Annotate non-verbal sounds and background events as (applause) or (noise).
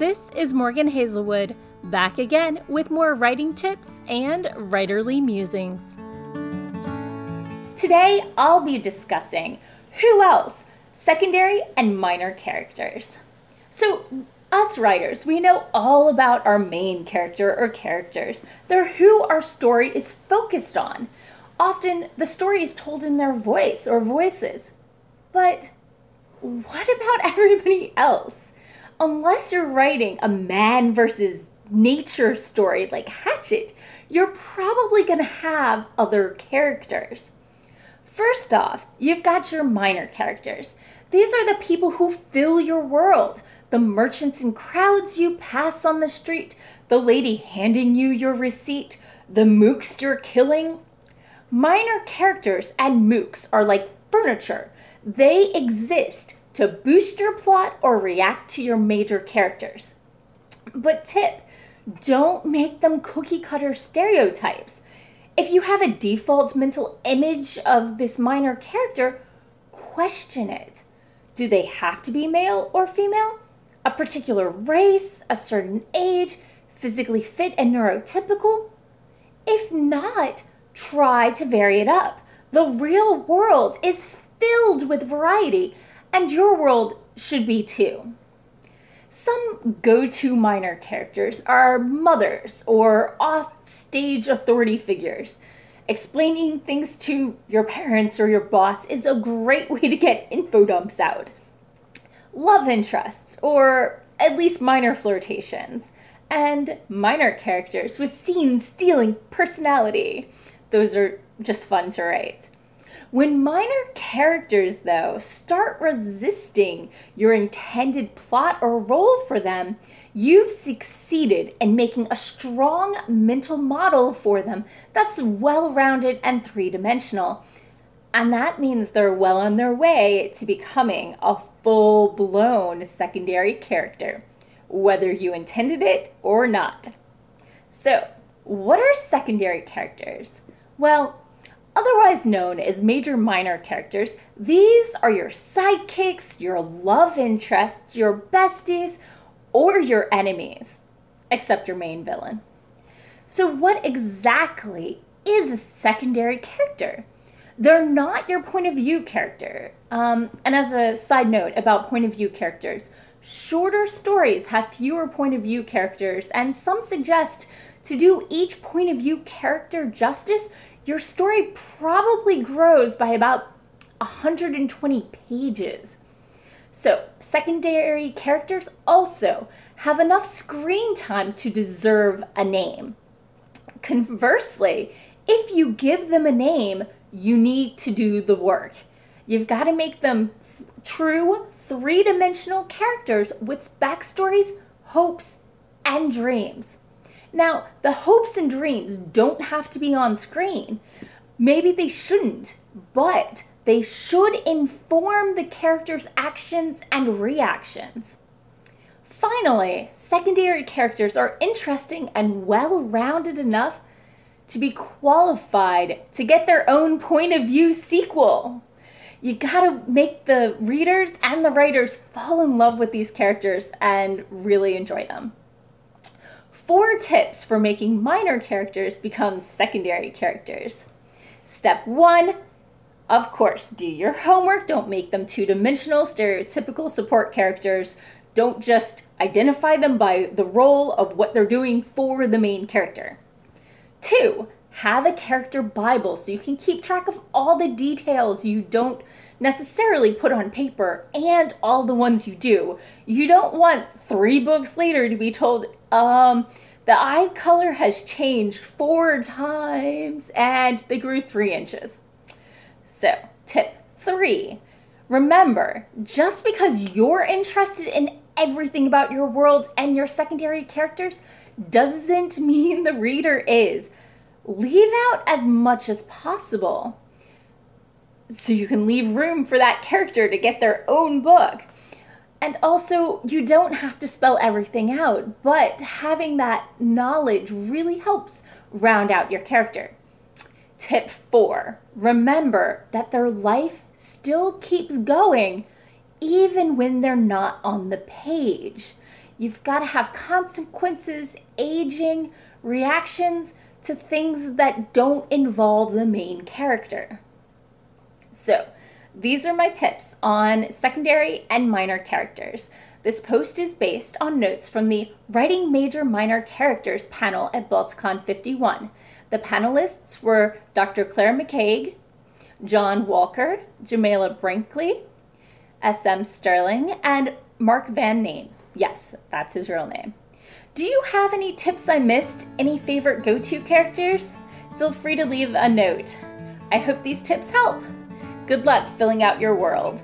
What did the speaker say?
This is Morgan Hazelwood, back again with more writing tips and writerly musings. Today I'll be discussing who else, secondary and minor characters. So, us writers, we know all about our main character or characters. They're who our story is focused on. Often the story is told in their voice or voices. But what about (laughs) everybody else? Unless you're writing a man versus nature story like Hatchet, you're probably going to have other characters. First off, you've got your minor characters. These are the people who fill your world the merchants and crowds you pass on the street, the lady handing you your receipt, the mooks you're killing. Minor characters and mooks are like furniture. They exist to boost your plot or react to your major characters. But tip, don't make them cookie cutter stereotypes. If you have a default mental image of this minor character, question it. Do they have to be male or female? a particular race, a certain age, physically fit and neurotypical? If not, try to vary it up. The real world is filled with variety, and your world should be too. Some go to minor characters are mothers or off stage authority figures. Explaining things to your parents or your boss is a great way to get info dumps out love interests, or at least minor flirtations, and minor characters with scene stealing personality. Those are just fun to write. When minor characters, though, start resisting your intended plot or role for them, you've succeeded in making a strong mental model for them that's well rounded and three dimensional. And that means they're well on their way to becoming a full blown secondary character, whether you intended it or not. So, what are secondary characters? Well, otherwise known as major minor characters, these are your sidekicks, your love interests, your besties, or your enemies, except your main villain. So, what exactly is a secondary character? they're not your point of view character. Um, and as a side note about point of view characters, shorter stories have fewer point of view characters, and some suggest to do each point of view character justice, your story probably grows by about 120 pages. So, secondary characters also have enough screen time to deserve a name. Conversely, if you give them a name, you need to do the work. You've got to make them true three dimensional characters with backstories, hopes, and dreams. Now, the hopes and dreams don't have to be on screen. Maybe they shouldn't, but they should inform the character's actions and reactions. Finally, secondary characters are interesting and well rounded enough to be qualified to get their own point of view sequel. You gotta make the readers and the writers fall in love with these characters and really enjoy them. Four tips for making minor characters become secondary characters. Step one, of course, do your homework. Don't make them two dimensional, stereotypical support characters. Don't just identify them by the role of what they're doing for the main character. Two, have a character Bible so you can keep track of all the details you don't necessarily put on paper and all the ones you do. You don't want three books later to be told, um, the eye color has changed four times and they grew three inches. So, tip three remember, just because you're interested in everything about your world and your secondary characters doesn't (laughs) mean the reader is. Leave out as much as possible so you can leave room for that character to get their own book. And also, you don't have to spell everything out, but having that knowledge really helps round out your character. Tip four remember that their life still keeps going even when they're not on the page You've got to have consequences, aging, reactions to things that don't involve the main character. So, these are my tips on secondary and minor characters. This post is based on notes from the Writing Major Minor Characters panel at Balticon 51. The panelists were Dr. Claire McCaig, John Walker, Jamila Brinkley, S.M. Stirling, and Mark Van Name. Yes, that's his real name. Do you have any tips I missed? Any favorite go to characters? Feel free to leave a note. I hope these tips help. Good luck filling out your world.